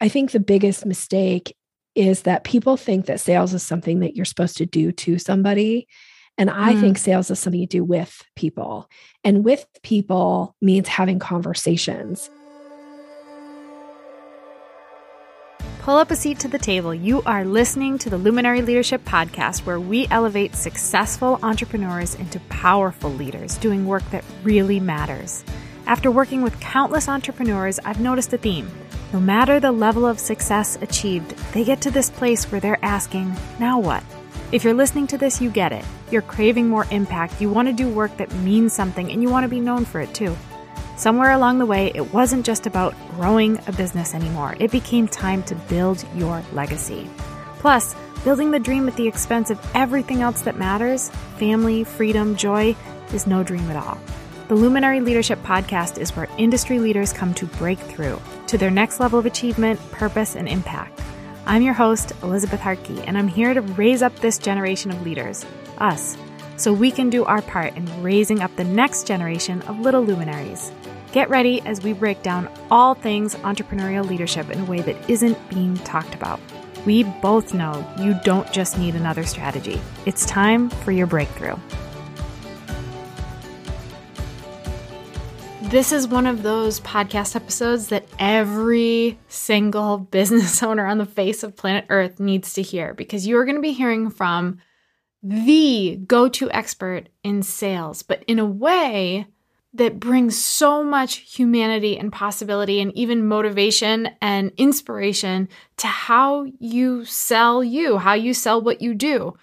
I think the biggest mistake is that people think that sales is something that you're supposed to do to somebody. And I mm. think sales is something you do with people. And with people means having conversations. Pull up a seat to the table. You are listening to the Luminary Leadership Podcast, where we elevate successful entrepreneurs into powerful leaders doing work that really matters. After working with countless entrepreneurs, I've noticed a theme. No matter the level of success achieved, they get to this place where they're asking, now what? If you're listening to this, you get it. You're craving more impact, you want to do work that means something, and you want to be known for it too. Somewhere along the way, it wasn't just about growing a business anymore, it became time to build your legacy. Plus, building the dream at the expense of everything else that matters family, freedom, joy is no dream at all. The Luminary Leadership Podcast is where industry leaders come to break through to their next level of achievement, purpose, and impact. I'm your host, Elizabeth Hartke, and I'm here to raise up this generation of leaders, us, so we can do our part in raising up the next generation of little luminaries. Get ready as we break down all things entrepreneurial leadership in a way that isn't being talked about. We both know you don't just need another strategy, it's time for your breakthrough. This is one of those podcast episodes that every single business owner on the face of planet Earth needs to hear because you're going to be hearing from the go to expert in sales, but in a way that brings so much humanity and possibility and even motivation and inspiration to how you sell you, how you sell what you do.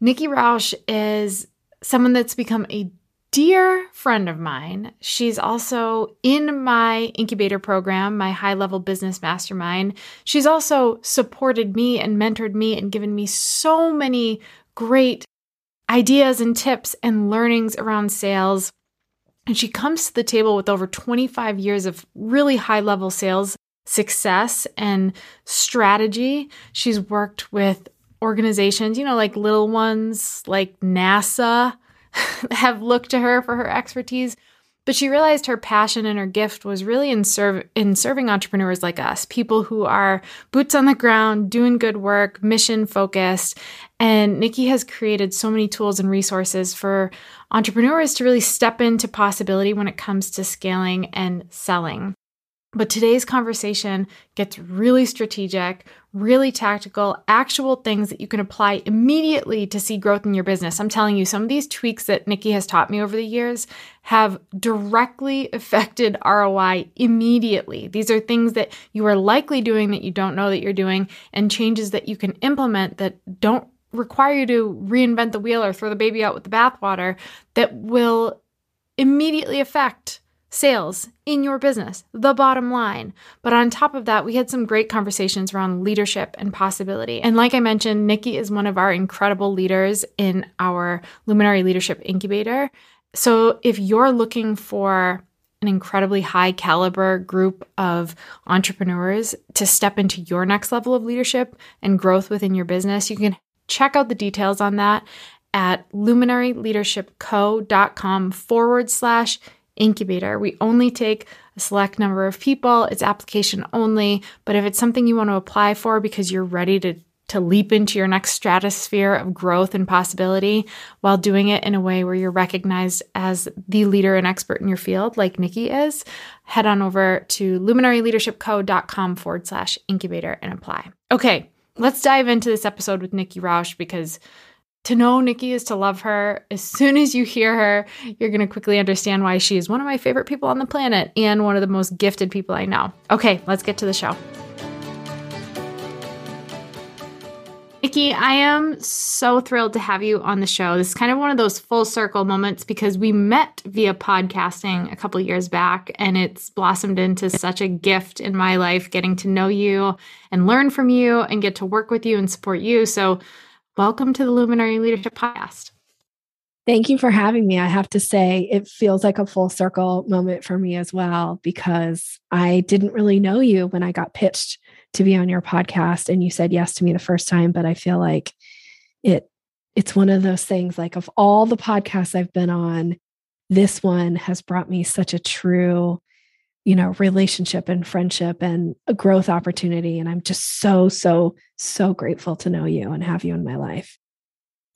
Nikki Rausch is someone that's become a dear friend of mine. She's also in my incubator program, my high level business mastermind. She's also supported me and mentored me and given me so many great ideas and tips and learnings around sales. And she comes to the table with over 25 years of really high level sales success and strategy. She's worked with organizations, you know, like little ones like NASA have looked to her for her expertise. But she realized her passion and her gift was really in in serving entrepreneurs like us, people who are boots on the ground, doing good work, mission focused. And Nikki has created so many tools and resources for entrepreneurs to really step into possibility when it comes to scaling and selling. But today's conversation gets really strategic, really tactical, actual things that you can apply immediately to see growth in your business. I'm telling you, some of these tweaks that Nikki has taught me over the years have directly affected ROI immediately. These are things that you are likely doing that you don't know that you're doing, and changes that you can implement that don't require you to reinvent the wheel or throw the baby out with the bathwater that will immediately affect sales in your business, the bottom line. But on top of that, we had some great conversations around leadership and possibility. And like I mentioned, Nikki is one of our incredible leaders in our Luminary Leadership Incubator. So if you're looking for an incredibly high caliber group of entrepreneurs to step into your next level of leadership and growth within your business, you can check out the details on that at luminaryleadershipco.com forward slash incubator. We only take a select number of people, it's application only. But if it's something you want to apply for because you're ready to, to leap into your next stratosphere of growth and possibility while doing it in a way where you're recognized as the leader and expert in your field, like Nikki is, head on over to luminaryleadershipco.com forward slash incubator and apply. Okay, let's dive into this episode with Nikki Rausch because to know Nikki is to love her. As soon as you hear her, you're going to quickly understand why she is one of my favorite people on the planet and one of the most gifted people I know. Okay, let's get to the show. Nikki, I am so thrilled to have you on the show. This is kind of one of those full circle moments because we met via podcasting a couple years back and it's blossomed into such a gift in my life getting to know you and learn from you and get to work with you and support you. So Welcome to the Luminary Leadership Podcast. Thank you for having me. I have to say, it feels like a full circle moment for me as well, because I didn't really know you when I got pitched to be on your podcast and you said yes to me the first time. But I feel like it, it's one of those things like of all the podcasts I've been on, this one has brought me such a true you know, relationship and friendship and a growth opportunity. And I'm just so, so, so grateful to know you and have you in my life.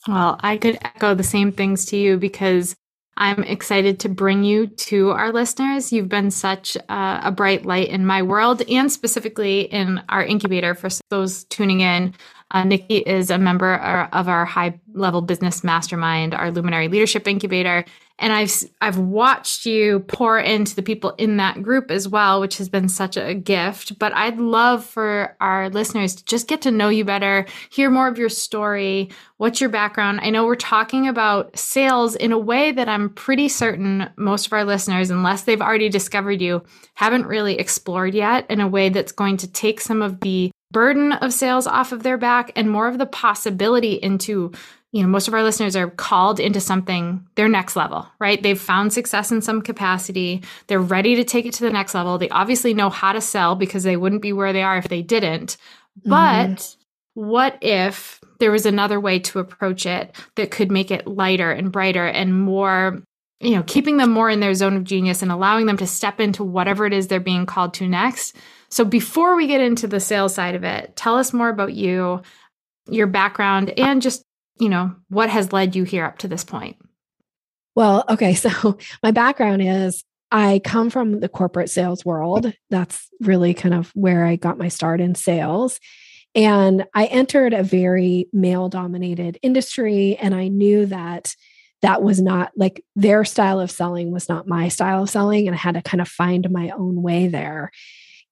Well, I could echo the same things to you because I'm excited to bring you to our listeners. You've been such a, bright light in my world and specifically in our incubator for those tuning in. Uh, Nikki is a member of our high level business mastermind, our luminary leadership incubator and I've I've watched you pour into the people in that group as well, which has been such a gift. But I'd love for our listeners to just get to know you better, hear more of your story. What's your background? I know we're talking about sales in a way that I'm pretty certain most of our listeners, unless they've already discovered you, haven't really explored yet in a way that's going to take some of the burden of sales off of their back and more of the possibility into you know, most of our listeners are called into something their next level, right? They've found success in some capacity. They're ready to take it to the next level. They obviously know how to sell because they wouldn't be where they are if they didn't. But mm-hmm. what if there was another way to approach it that could make it lighter and brighter and more, you know, keeping them more in their zone of genius and allowing them to step into whatever it is they're being called to next? So before we get into the sales side of it, tell us more about you, your background, and just you know, what has led you here up to this point? Well, okay. So my background is I come from the corporate sales world. That's really kind of where I got my start in sales. And I entered a very male dominated industry. And I knew that that was not like their style of selling was not my style of selling. And I had to kind of find my own way there.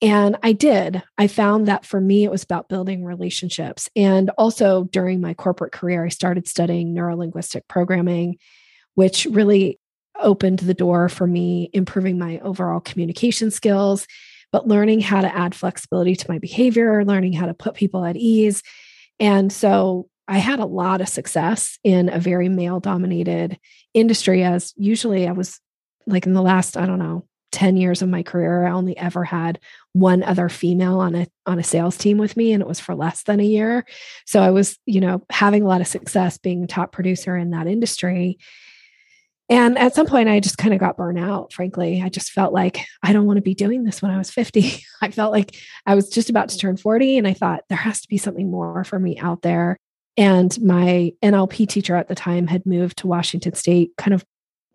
And I did. I found that for me, it was about building relationships. And also during my corporate career, I started studying neurolinguistic programming, which really opened the door for me improving my overall communication skills, but learning how to add flexibility to my behavior, learning how to put people at ease. And so I had a lot of success in a very male dominated industry, as usually I was like in the last, I don't know, 10 years of my career, I only ever had one other female on a on a sales team with me and it was for less than a year. So I was, you know, having a lot of success being a top producer in that industry. And at some point I just kind of got burnt out, frankly. I just felt like I don't want to be doing this when I was 50. I felt like I was just about to turn 40 and I thought there has to be something more for me out there. And my NLP teacher at the time had moved to Washington State, kind of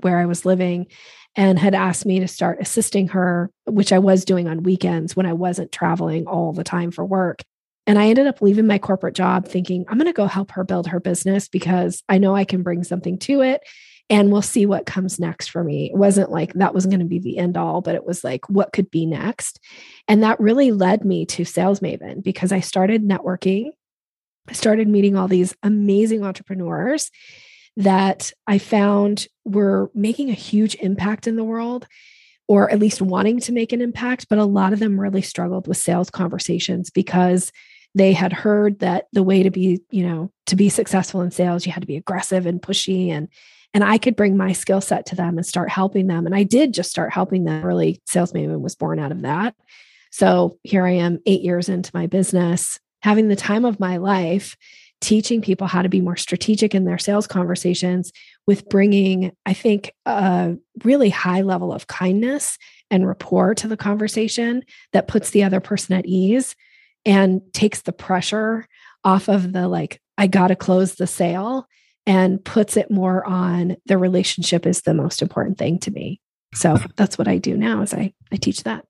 where I was living and had asked me to start assisting her, which I was doing on weekends when I wasn't traveling all the time for work. And I ended up leaving my corporate job thinking, I'm going to go help her build her business because I know I can bring something to it and we'll see what comes next for me. It wasn't like that was going to be the end all, but it was like, what could be next? And that really led me to Sales Maven because I started networking. I started meeting all these amazing entrepreneurs that I found were making a huge impact in the world or at least wanting to make an impact, but a lot of them really struggled with sales conversations because they had heard that the way to be, you know, to be successful in sales, you had to be aggressive and pushy and and I could bring my skill set to them and start helping them. And I did just start helping them. Really, Sales Maven was born out of that. So here I am, eight years into my business, having the time of my life teaching people how to be more strategic in their sales conversations with bringing, I think, a really high level of kindness and rapport to the conversation that puts the other person at ease and takes the pressure off of the like, I got to close the sale and puts it more on the relationship is the most important thing to me. So that's what I do now is I, I teach that.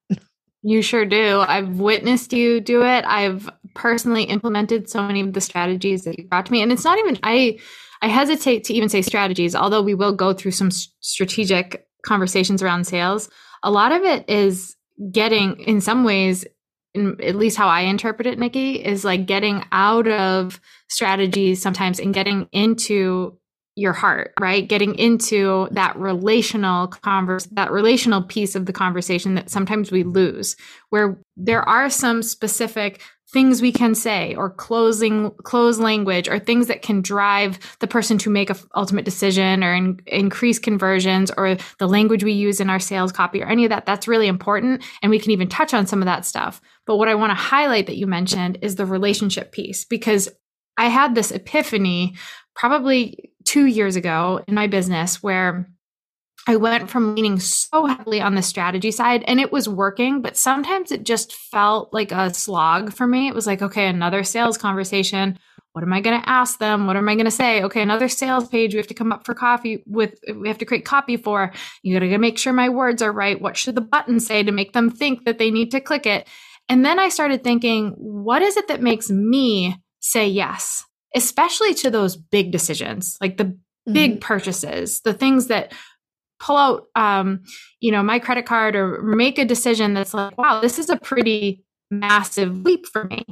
You sure do. I've witnessed you do it. I've personally implemented so many of the strategies that you brought to me. And it's not even, I, I hesitate to even say strategies, although we will go through some strategic conversations around sales. A lot of it is getting, in some ways, in, at least how I interpret it, Nikki, is like getting out of strategies sometimes and getting into your heart, right? Getting into that relational converse, that relational piece of the conversation that sometimes we lose, where there are some specific things we can say or closing close language or things that can drive the person to make a f- ultimate decision or in, increase conversions or the language we use in our sales copy or any of that that's really important and we can even touch on some of that stuff. But what i want to highlight that you mentioned is the relationship piece because i had this epiphany probably two years ago in my business where I went from leaning so heavily on the strategy side and it was working, but sometimes it just felt like a slog for me. It was like, okay, another sales conversation. What am I going to ask them? What am I going to say? Okay, another sales page we have to come up for coffee with, we have to create copy for. You got to make sure my words are right. What should the button say to make them think that they need to click it? And then I started thinking, what is it that makes me say yes, especially to those big decisions, like the big mm-hmm. purchases, the things that pull out um, you know my credit card or make a decision that's like wow this is a pretty massive leap for me.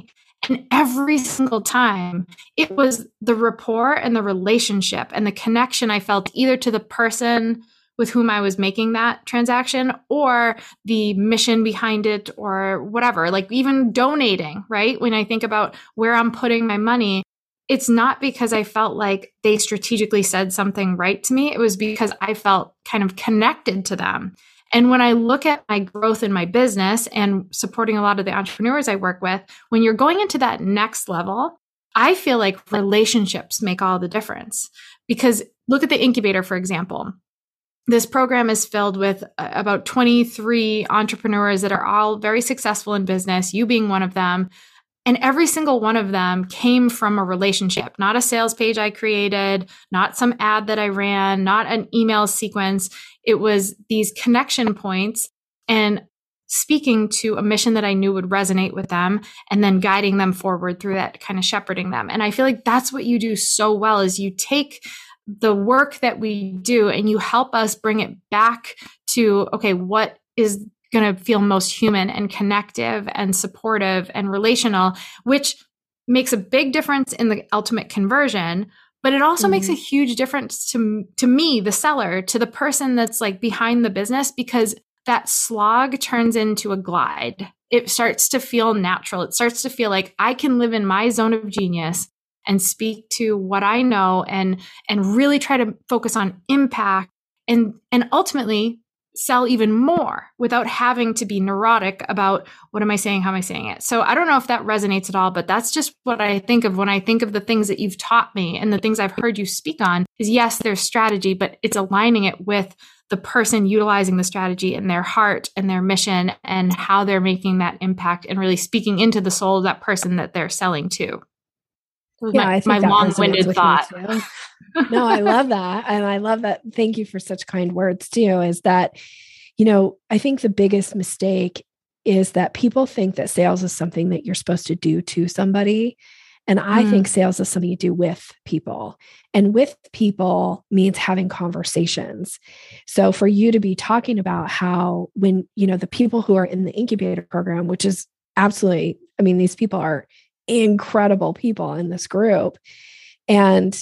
And every single time it was the rapport and the relationship and the connection i felt either to the person with whom i was making that transaction or the mission behind it or whatever like even donating right? When i think about where i'm putting my money it's not because I felt like they strategically said something right to me. It was because I felt kind of connected to them. And when I look at my growth in my business and supporting a lot of the entrepreneurs I work with, when you're going into that next level, I feel like relationships make all the difference. Because look at the incubator, for example. This program is filled with uh, about 23 entrepreneurs that are all very successful in business, you being one of them. And every single one of them came from a relationship, not a sales page I created, not some ad that I ran, not an email sequence. It was these connection points and speaking to a mission that I knew would resonate with them and then guiding them forward through that, kind of shepherding them. And I feel like that's what you do so well is you take the work that we do and you help us bring it back to okay, what is going to feel most human and connective and supportive and relational, which makes a big difference in the ultimate conversion. But it also mm-hmm. makes a mm-hmm. huge difference to, to me, the seller, to the person that's like behind the business, because that slog turns into a glide. It starts to feel natural. It starts to feel like I can live in my zone of genius and speak to what I know and and really try to focus on impact and and ultimately sell even more without having to be neurotic about what am I saying, how am I saying it. So I don't know if that resonates at all, but that's just what I think of when I think of the things that you've taught me and the things I've heard you speak on is yes, there's strategy, but it's aligning it with the person utilizing the strategy and their heart and their mission and how they're making that impact and really speaking into the soul of that person that they're selling to. Yeah, my, I think my long-winded thought. No, I love that. And I love that. Thank you for such kind words too. Is that, you know, I think the biggest mistake is that people think that sales is something that you're supposed to do to somebody. And I mm. think sales is something you do with people. And with people means having conversations. So for you to be talking about how when, you know, the people who are in the incubator program, which is absolutely, I mean, these people are incredible people in this group. And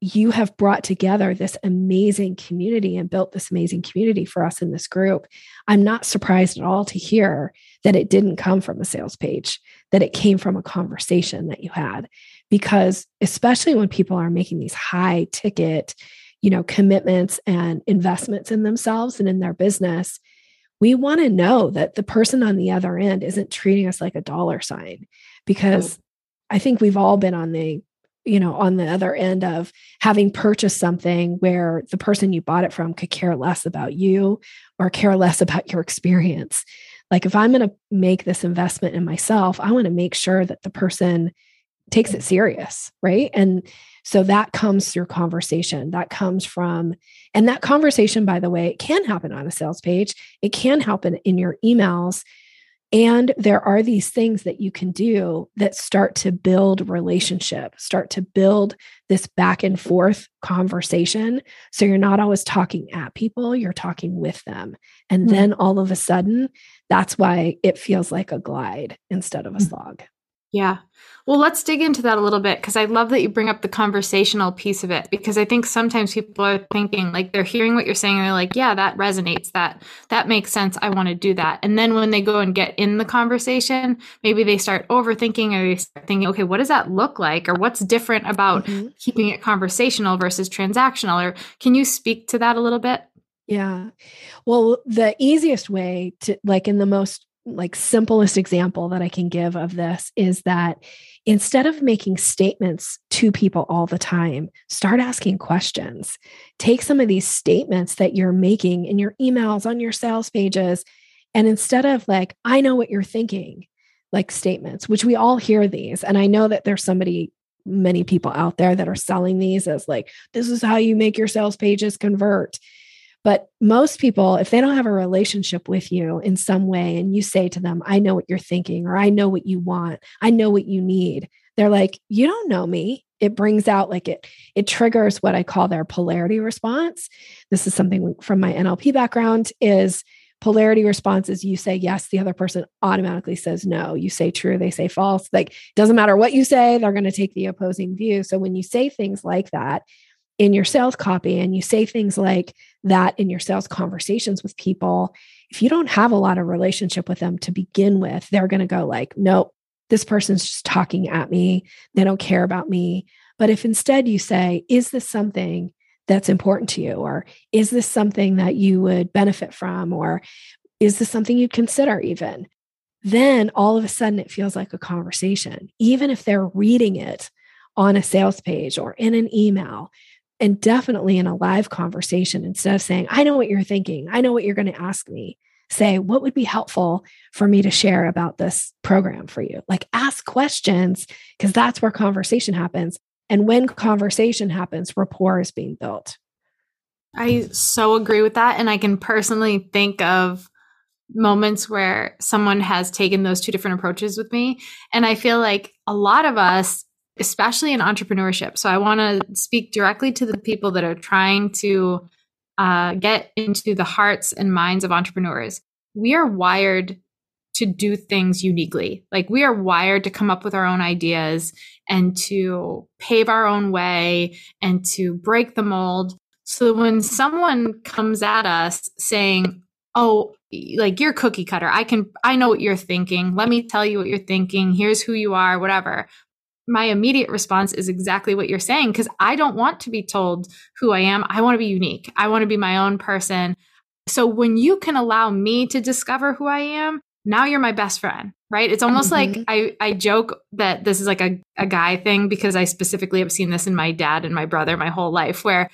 you have brought together this amazing community and built this amazing community for us in this group. I'm not surprised at all to hear that it didn't come from a sales page, that it came from a conversation that you had. Because especially when people are making these high ticket, you know, commitments and investments in themselves and in their business, we want to know that the person on the other end isn't treating us like a dollar sign because I think we've all been on the you know on the other end of having purchased something where the person you bought it from could care less about you or care less about your experience. Like if i'm going to make this investment in myself i want to make sure that the person takes it serious right? And so that comes through conversation. That comes from and that conversation by the way it can happen on a sales page. It can happen in your emails and there are these things that you can do that start to build relationship, start to build this back and forth conversation. So you're not always talking at people, you're talking with them. And mm-hmm. then all of a sudden, that's why it feels like a glide instead of a hmm. slog. Yeah. Well, let's dig into that a little bit because I love that you bring up the conversational piece of it because I think sometimes people are thinking like they're hearing what you're saying and they're like, yeah, that resonates. That that makes sense. I want to do that. And then when they go and get in the conversation, maybe they start overthinking or they start thinking, okay, what does that look like? Or what's different about mm-hmm. keeping it conversational versus transactional? Or can you speak to that a little bit? Yeah. Well, the easiest way to like in the most like simplest example that I can give of this is that instead of making statements to people all the time, start asking questions. Take some of these statements that you're making in your emails, on your sales pages, and instead of like, I know what you're thinking, like statements, which we all hear these. And I know that there's somebody, many people out there that are selling these as like, this is how you make your sales pages convert. But most people, if they don't have a relationship with you in some way, and you say to them, I know what you're thinking, or I know what you want, I know what you need, they're like, You don't know me. It brings out like it, it triggers what I call their polarity response. This is something from my NLP background is polarity responses you say yes the other person automatically says no you say true they say false like doesn't matter what you say they're going to take the opposing view so when you say things like that in your sales copy and you say things like that in your sales conversations with people if you don't have a lot of relationship with them to begin with they're going to go like nope this person's just talking at me. They don't care about me. But if instead you say is this something that's important to you? Or is this something that you would benefit from? Or is this something you'd consider even? Then all of a sudden it feels like a conversation even if they're reading it on a sales page or in an email and definitely in a live conversation instead of saying i know what you're thinking. I know what you're going to ask me. Say what would be helpful for me to share about this program for you? Like ask questions because that's where conversation happens. And when conversation happens rapport is being built. I so agree with that and i can personally think of moments where someone has taken those two different approaches with me and i feel like a lot of us especially in entrepreneurship. So I want to speak directly to the people that are trying to uh, get into the hearts and minds of entrepreneurs. We are wired to do things uniquely. Like we are wired to come up with our own ideas and to pave our own way and to break the mold. So when someone comes at us saying, "Oh, like you're cookie cutter. I can I know what you're thinking. Let me tell you what you're thinking. Here's who you are, whatever." My immediate response is exactly what you're saying because I don't want to be told who I am. I want to be unique. I want to be my own person. So when you can allow me to discover who I am, now you're my best friend, right? It's almost mm-hmm. like I, I joke that this is like a, a guy thing because I specifically have seen this in my dad and my brother my whole life where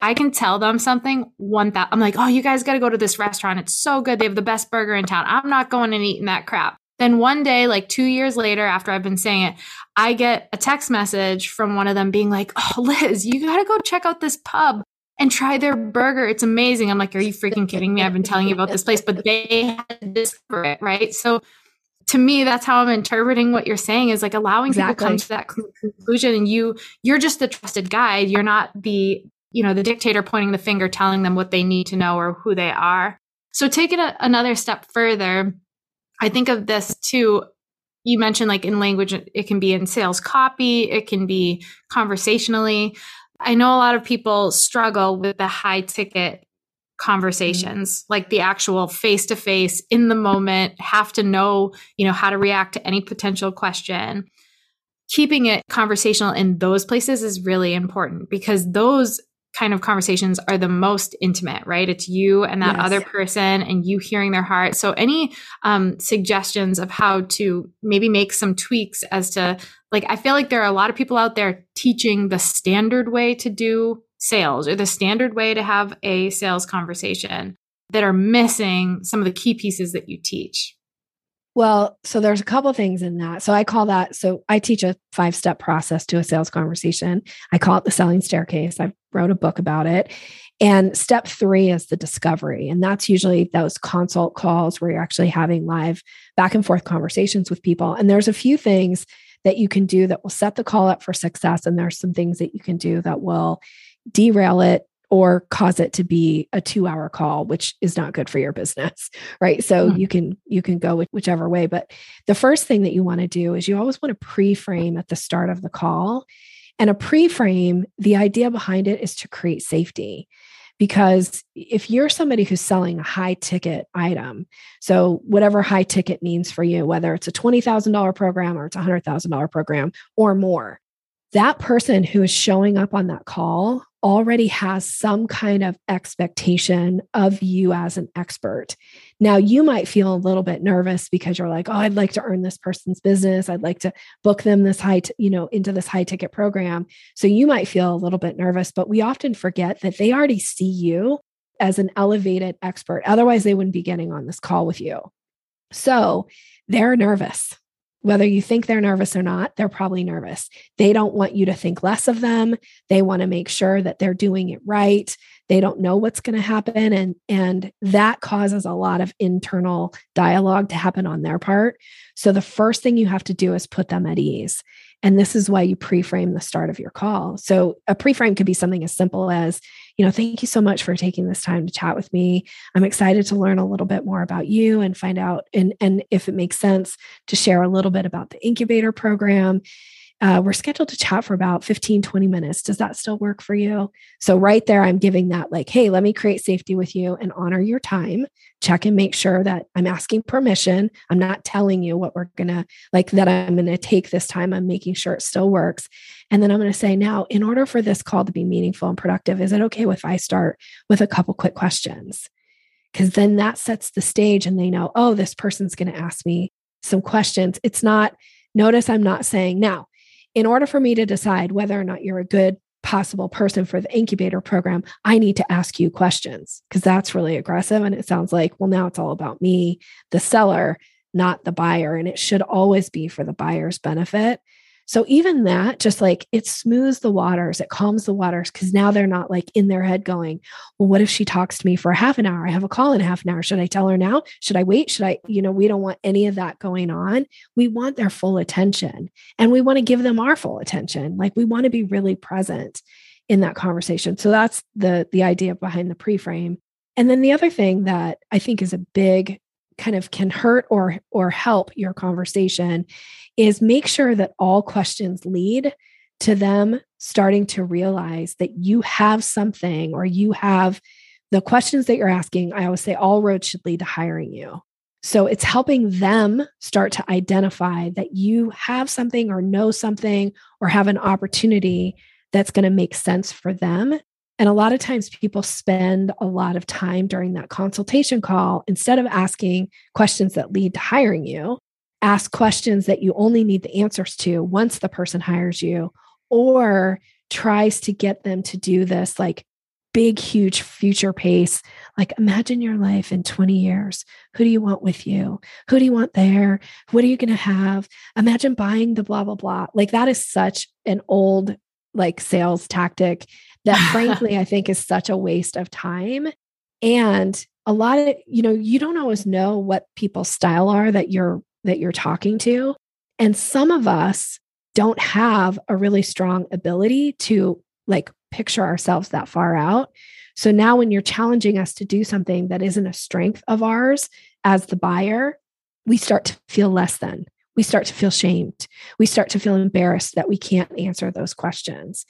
I can tell them something one that I'm like, oh, you guys got to go to this restaurant. It's so good. They have the best burger in town. I'm not going and eating that crap. Then one day, like two years later, after I've been saying it, I get a text message from one of them being like, Oh, Liz, you got to go check out this pub and try their burger. It's amazing. I'm like, Are you freaking kidding me? I've been telling you about this place, but they had to discover it. Right. So to me, that's how I'm interpreting what you're saying is like allowing exactly. people to come to that conclusion. And you, you're just the trusted guide. You're not the, you know, the dictator pointing the finger, telling them what they need to know or who they are. So taking it another step further, I think of this too. You mentioned like in language, it can be in sales copy, it can be conversationally. I know a lot of people struggle with the high ticket conversations, mm-hmm. like the actual face to face in the moment, have to know, you know, how to react to any potential question. Keeping it conversational in those places is really important because those kind of conversations are the most intimate, right? It's you and that yes. other person and you hearing their heart. So any um, suggestions of how to maybe make some tweaks as to like, I feel like there are a lot of people out there teaching the standard way to do sales or the standard way to have a sales conversation that are missing some of the key pieces that you teach. Well, so there's a couple things in that. So I call that so I teach a five step process to a sales conversation. I call it the selling staircase. I wrote a book about it. And step 3 is the discovery. And that's usually those consult calls where you're actually having live back and forth conversations with people. And there's a few things that you can do that will set the call up for success and there's some things that you can do that will derail it or cause it to be a 2 hour call which is not good for your business right so mm-hmm. you can you can go whichever way but the first thing that you want to do is you always want to pre-frame at the start of the call and a pre-frame the idea behind it is to create safety because if you're somebody who's selling a high ticket item so whatever high ticket means for you whether it's a $20000 program or it's a $100000 program or more that person who is showing up on that call already has some kind of expectation of you as an expert. Now, you might feel a little bit nervous because you're like, oh, I'd like to earn this person's business. I'd like to book them this high, t- you know, into this high ticket program. So you might feel a little bit nervous, but we often forget that they already see you as an elevated expert. Otherwise, they wouldn't be getting on this call with you. So they're nervous whether you think they're nervous or not, they're probably nervous. They don't want you to think less of them. They want to make sure that they're doing it right. They don't know what's going to happen and and that causes a lot of internal dialogue to happen on their part. So the first thing you have to do is put them at ease. And this is why you pre-frame the start of your call. So a pre-frame could be something as simple as, you know, thank you so much for taking this time to chat with me. I'm excited to learn a little bit more about you and find out and and if it makes sense to share a little bit about the incubator program uh, we're scheduled to chat for about 15, 20 minutes. Does that still work for you? So, right there, I'm giving that, like, hey, let me create safety with you and honor your time. Check and make sure that I'm asking permission. I'm not telling you what we're going to, like, that I'm going to take this time. I'm making sure it still works. And then I'm going to say, now, in order for this call to be meaningful and productive, is it okay if I start with a couple quick questions? Because then that sets the stage and they know, oh, this person's going to ask me some questions. It's not, notice I'm not saying, now, in order for me to decide whether or not you're a good possible person for the incubator program, I need to ask you questions because that's really aggressive. And it sounds like, well, now it's all about me, the seller, not the buyer. And it should always be for the buyer's benefit. So even that, just like it smooths the waters, it calms the waters because now they're not like in their head going, well, what if she talks to me for a half an hour? I have a call in half an hour. Should I tell her now? Should I wait? Should I, you know, we don't want any of that going on. We want their full attention and we want to give them our full attention. Like we want to be really present in that conversation. So that's the the idea behind the pre-frame. And then the other thing that I think is a big kind of can hurt or or help your conversation is make sure that all questions lead to them starting to realize that you have something or you have the questions that you're asking i always say all roads should lead to hiring you. So it's helping them start to identify that you have something or know something or have an opportunity that's going to make sense for them and a lot of times people spend a lot of time during that consultation call instead of asking questions that lead to hiring you, ask questions that you only need the answers to once the person hires you or tries to get them to do this like big huge future pace like imagine your life in 20 years. Who do you want with you? Who do you want there? What are you going to have? Imagine buying the blah blah blah. Like that is such an old like sales tactic that frankly I think is such a waste of time. And a lot of, you know, you don't always know what people's style are that you're that you're talking to. And some of us don't have a really strong ability to like picture ourselves that far out. So now when you're challenging us to do something that isn't a strength of ours as the buyer, we start to feel less than we start to feel shamed. We start to feel embarrassed that we can't answer those questions.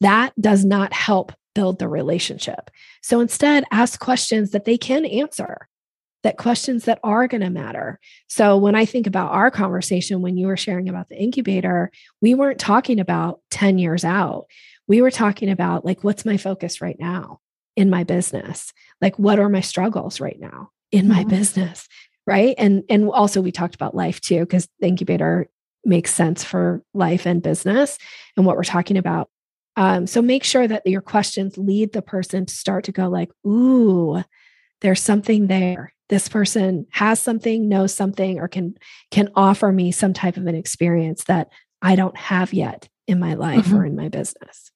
That does not help build the relationship. So instead, ask questions that they can answer, that questions that are going to matter. So when I think about our conversation, when you were sharing about the incubator, we weren't talking about 10 years out. We were talking about, like, what's my focus right now in my business? Like, what are my struggles right now in my mm-hmm. business? Right? And and also we talked about life too because the incubator makes sense for life and business and what we're talking about. Um, so make sure that your questions lead the person to start to go like ooh there's something there. This person has something knows something or can can offer me some type of an experience that i don't have yet in my life mm-hmm. or in my business.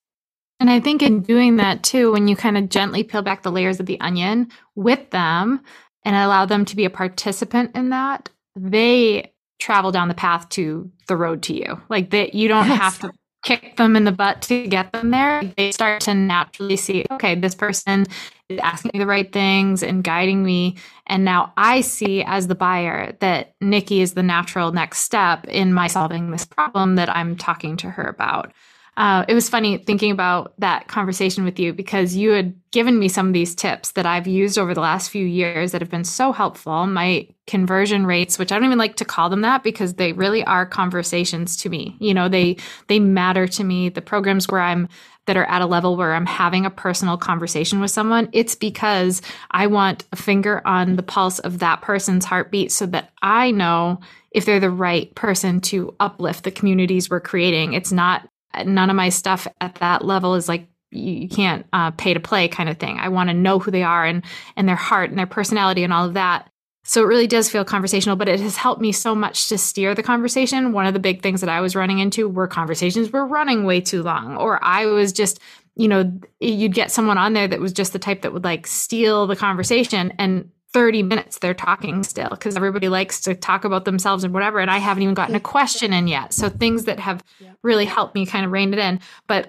And I think in doing that too, when you kind of gently peel back the layers of the onion with them, and allow them to be a participant in that, they travel down the path to the road to you. Like that you don't yes. have to kick them in the butt to get them there. They start to naturally see, okay, this person is asking me the right things and guiding me. And now I see as the buyer that Nikki is the natural next step in my solving this problem that I'm talking to her about. Uh, it was funny thinking about that conversation with you because you had given me some of these tips that I've used over the last few years that have been so helpful. My conversion rates, which I don't even like to call them that because they really are conversations to me. You know, they they matter to me. The programs where I'm that are at a level where I'm having a personal conversation with someone, it's because I want a finger on the pulse of that person's heartbeat so that I know if they're the right person to uplift the communities we're creating. It's not none of my stuff at that level is like you can't uh, pay to play kind of thing. I want to know who they are and and their heart and their personality and all of that. So it really does feel conversational, but it has helped me so much to steer the conversation. One of the big things that I was running into were conversations were running way too long, or I was just, you know, you'd get someone on there that was just the type that would like steal the conversation and 30 minutes they're talking still because everybody likes to talk about themselves and whatever. And I haven't even gotten a question in yet. So things that have really helped me kind of rein it in. But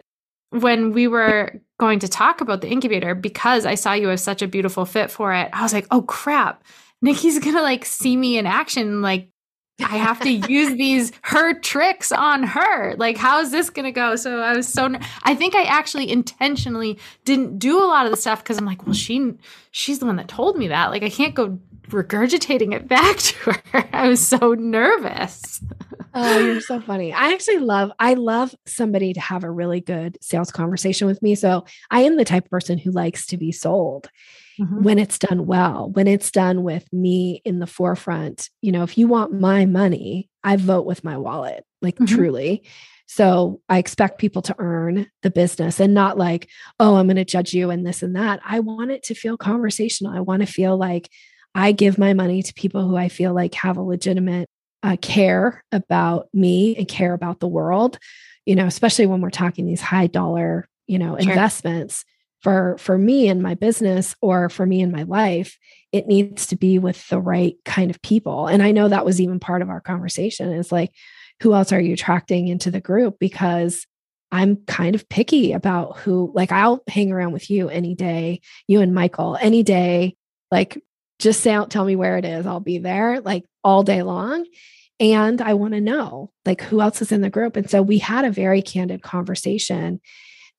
when we were going to talk about the incubator, because I saw you as such a beautiful fit for it, I was like, oh crap, Nikki's gonna like see me in action. Like I have to use these her tricks on her. Like, how is this going to go? So I was so, I think I actually intentionally didn't do a lot of the stuff because I'm like, well, she, she's the one that told me that. Like, I can't go regurgitating it back to her. I was so nervous. oh, you're so funny. I actually love, I love somebody to have a really good sales conversation with me. So I am the type of person who likes to be sold mm-hmm. when it's done well, when it's done with me in the forefront. You know, if you want my money, I vote with my wallet, like mm-hmm. truly. So I expect people to earn the business and not like, oh, I'm going to judge you and this and that. I want it to feel conversational. I want to feel like I give my money to people who I feel like have a legitimate uh, care about me and care about the world, you know, especially when we're talking these high dollar, you know, sure. investments for for me and my business or for me in my life it needs to be with the right kind of people. And i know that was even part of our conversation is like who else are you attracting into the group? Because i'm kind of picky about who like i'll hang around with you any day you and michael any day like just say out tell me where it is i'll be there like all day long. And i want to know like who else is in the group? And so we had a very candid conversation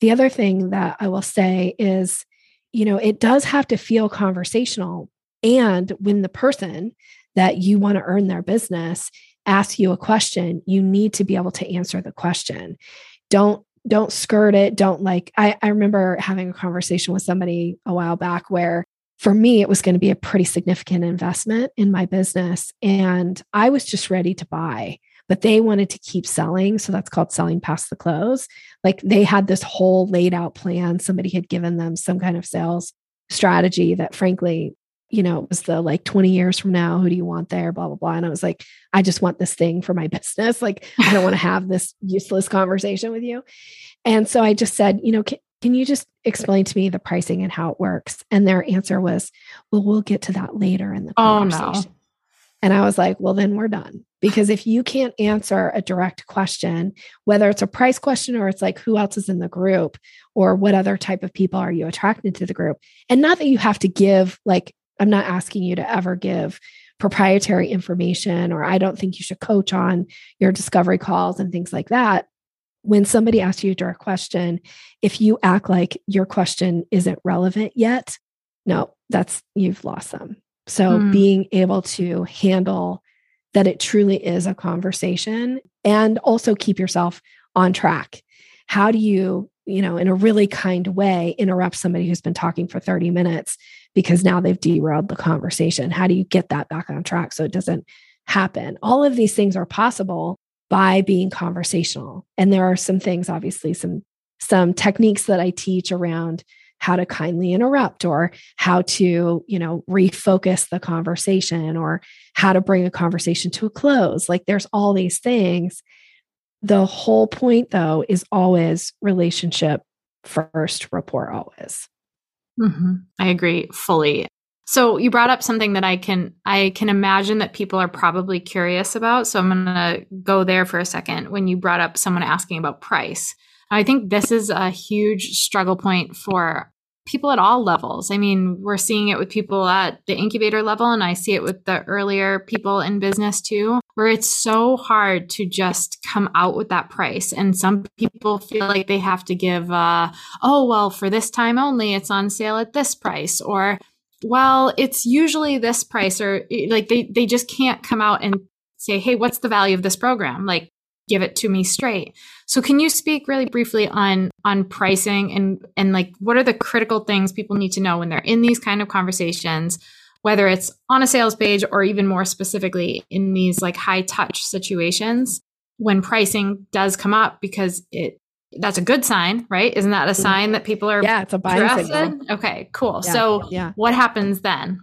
the other thing that I will say is, you know, it does have to feel conversational. And when the person that you want to earn their business asks you a question, you need to be able to answer the question. Don't don't skirt it. Don't like I, I remember having a conversation with somebody a while back where for me, it was going to be a pretty significant investment in my business. And I was just ready to buy but they wanted to keep selling. So that's called selling past the close. Like they had this whole laid out plan. Somebody had given them some kind of sales strategy that, frankly, you know, it was the like 20 years from now, who do you want there? Blah, blah, blah. And I was like, I just want this thing for my business. Like, I don't want to have this useless conversation with you. And so I just said, you know, can, can you just explain to me the pricing and how it works? And their answer was, well, we'll get to that later in the conversation. Oh, no. And I was like, well, then we're done. Because if you can't answer a direct question, whether it's a price question or it's like who else is in the group or what other type of people are you attracted to the group, and not that you have to give, like, I'm not asking you to ever give proprietary information, or I don't think you should coach on your discovery calls and things like that. When somebody asks you a direct question, if you act like your question isn't relevant yet, no, that's you've lost them. So mm. being able to handle that it truly is a conversation and also keep yourself on track. How do you, you know, in a really kind way, interrupt somebody who's been talking for 30 minutes because now they've derailed the conversation? How do you get that back on track so it doesn't happen? All of these things are possible by being conversational. And there are some things, obviously, some some techniques that I teach around how to kindly interrupt or how to, you know, refocus the conversation or how to bring a conversation to a close. Like there's all these things. The whole point, though, is always relationship first, rapport always. Mm-hmm. I agree fully. So you brought up something that I can I can imagine that people are probably curious about. So I'm going to go there for a second. When you brought up someone asking about price, I think this is a huge struggle point for people at all levels. I mean, we're seeing it with people at the incubator level, and I see it with the earlier people in business too. where it's so hard to just come out with that price. And some people feel like they have to give, uh, oh, well, for this time only, it's on sale at this price, or well, it's usually this price, or like they, they just can't come out and say, hey, what's the value of this program? Like, give it to me straight. So can you speak really briefly on on pricing and and like what are the critical things people need to know when they're in these kind of conversations whether it's on a sales page or even more specifically in these like high touch situations when pricing does come up because it that's a good sign, right? Isn't that a mm-hmm. sign that people are Yeah, it's a buying signal. Okay, cool. Yeah, so yeah. what happens then?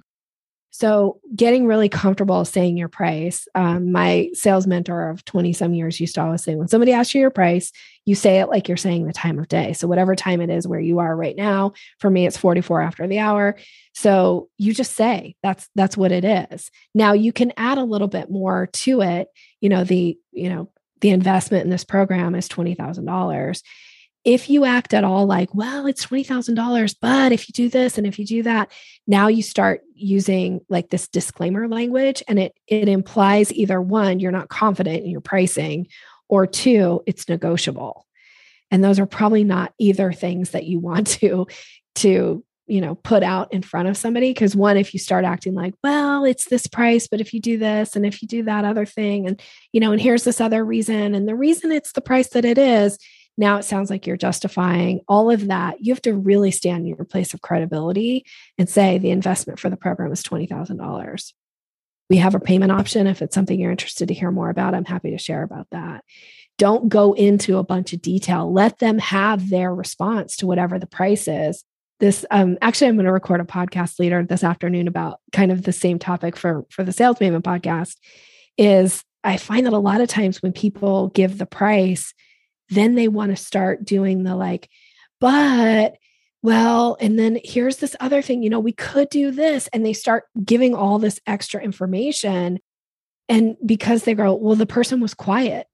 So, getting really comfortable saying your price. Um, my sales mentor of 20 some years used to always say, when somebody asks you your price, you say it like you're saying the time of day. So, whatever time it is where you are right now, for me, it's 44 after the hour. So, you just say that's that's what it is. Now, you can add a little bit more to it. You know, the, you know, the investment in this program is $20,000 if you act at all like, well, it's $20,000, but if you do this and if you do that, now you start using like this disclaimer language and it it implies either one, you're not confident in your pricing or two, it's negotiable. And those are probably not either things that you want to to you know put out in front of somebody because one if you start acting like well it's this price but if you do this and if you do that other thing and you know and here's this other reason and the reason it's the price that it is now it sounds like you're justifying all of that. You have to really stand in your place of credibility and say the investment for the program is $20,000. We have a payment option. If it's something you're interested to hear more about, I'm happy to share about that. Don't go into a bunch of detail. Let them have their response to whatever the price is. This um, actually, I'm going to record a podcast later this afternoon about kind of the same topic for for the Sales Maven podcast. Is I find that a lot of times when people give the price, then they want to start doing the like, but well, and then here's this other thing, you know, we could do this. And they start giving all this extra information. And because they go, well, the person was quiet.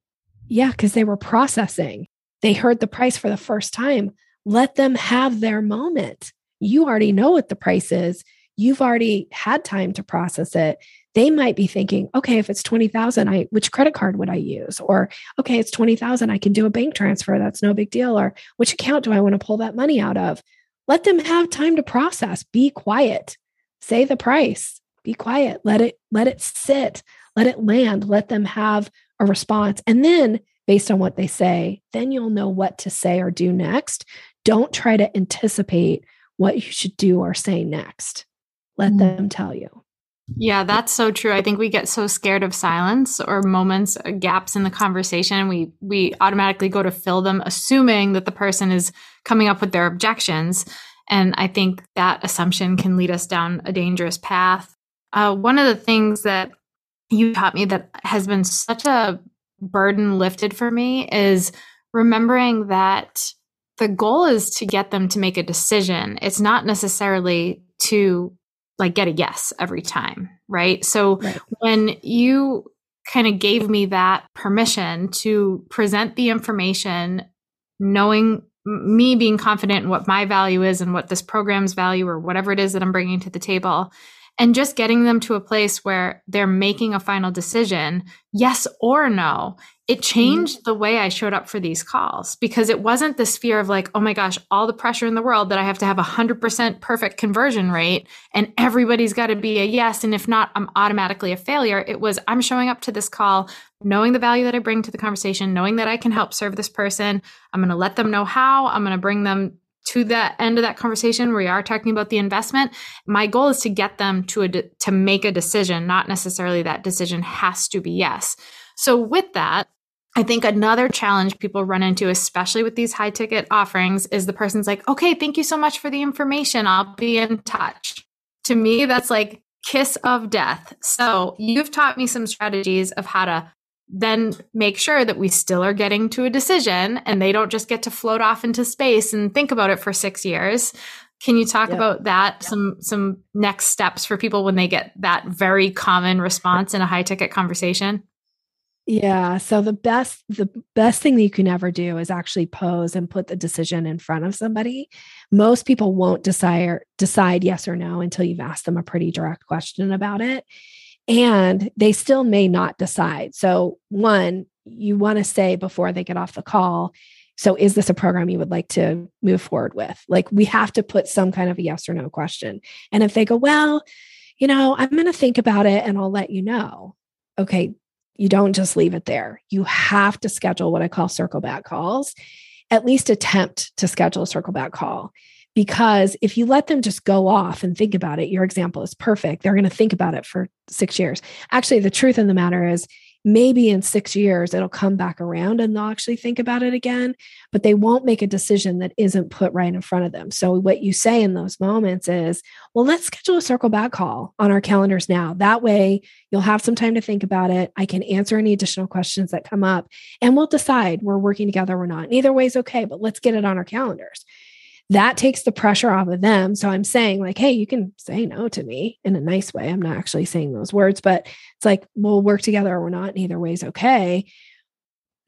Yeah, because they were processing. They heard the price for the first time. Let them have their moment. You already know what the price is. You've already had time to process it they might be thinking, okay, if it's 20,000, I which credit card would I use? Or okay, it's 20,000, I can do a bank transfer, that's no big deal. Or which account do I want to pull that money out of? Let them have time to process. Be quiet. Say the price. Be quiet. Let it let it sit. Let it land. Let them have a response. And then based on what they say, then you'll know what to say or do next. Don't try to anticipate what you should do or say next. Let mm-hmm. them tell you. Yeah, that's so true. I think we get so scared of silence or moments, uh, gaps in the conversation. We we automatically go to fill them, assuming that the person is coming up with their objections. And I think that assumption can lead us down a dangerous path. Uh, one of the things that you taught me that has been such a burden lifted for me is remembering that the goal is to get them to make a decision. It's not necessarily to like get a yes every time, right? So right. when you kind of gave me that permission to present the information, knowing me being confident in what my value is and what this program's value or whatever it is that I'm bringing to the table, and just getting them to a place where they're making a final decision, yes or no, it mm-hmm. changed the way I showed up for these calls because it wasn't this fear of like, oh my gosh, all the pressure in the world that I have to have a 100% perfect conversion rate and everybody's got to be a yes. And if not, I'm automatically a failure. It was, I'm showing up to this call, knowing the value that I bring to the conversation, knowing that I can help serve this person. I'm going to let them know how, I'm going to bring them to the end of that conversation where we are talking about the investment my goal is to get them to a de- to make a decision not necessarily that decision has to be yes so with that I think another challenge people run into, especially with these high ticket offerings, is the person's like, okay, thank you so much for the information. I'll be in touch. To me, that's like kiss of death. So you've taught me some strategies of how to then make sure that we still are getting to a decision and they don't just get to float off into space and think about it for six years. Can you talk yep. about that? Yep. Some some next steps for people when they get that very common response in a high ticket conversation? Yeah. So the best the best thing that you can ever do is actually pose and put the decision in front of somebody. Most people won't decide decide yes or no until you've asked them a pretty direct question about it. And they still may not decide. So, one, you want to say before they get off the call, so is this a program you would like to move forward with? Like, we have to put some kind of a yes or no question. And if they go, well, you know, I'm going to think about it and I'll let you know. Okay, you don't just leave it there. You have to schedule what I call circle back calls, at least attempt to schedule a circle back call because if you let them just go off and think about it, your example is perfect. They're going to think about it for six years. Actually, the truth of the matter is, maybe in six years it'll come back around and they'll actually think about it again, but they won't make a decision that isn't put right in front of them. So, what you say in those moments is, well, let's schedule a circle back call on our calendars now. That way, you'll have some time to think about it. I can answer any additional questions that come up and we'll decide we're working together or not. Neither way is okay, but let's get it on our calendars that takes the pressure off of them. So I'm saying, like, hey, you can say no to me in a nice way. I'm not actually saying those words, but it's like, we'll work together or we're not. Neither way is okay.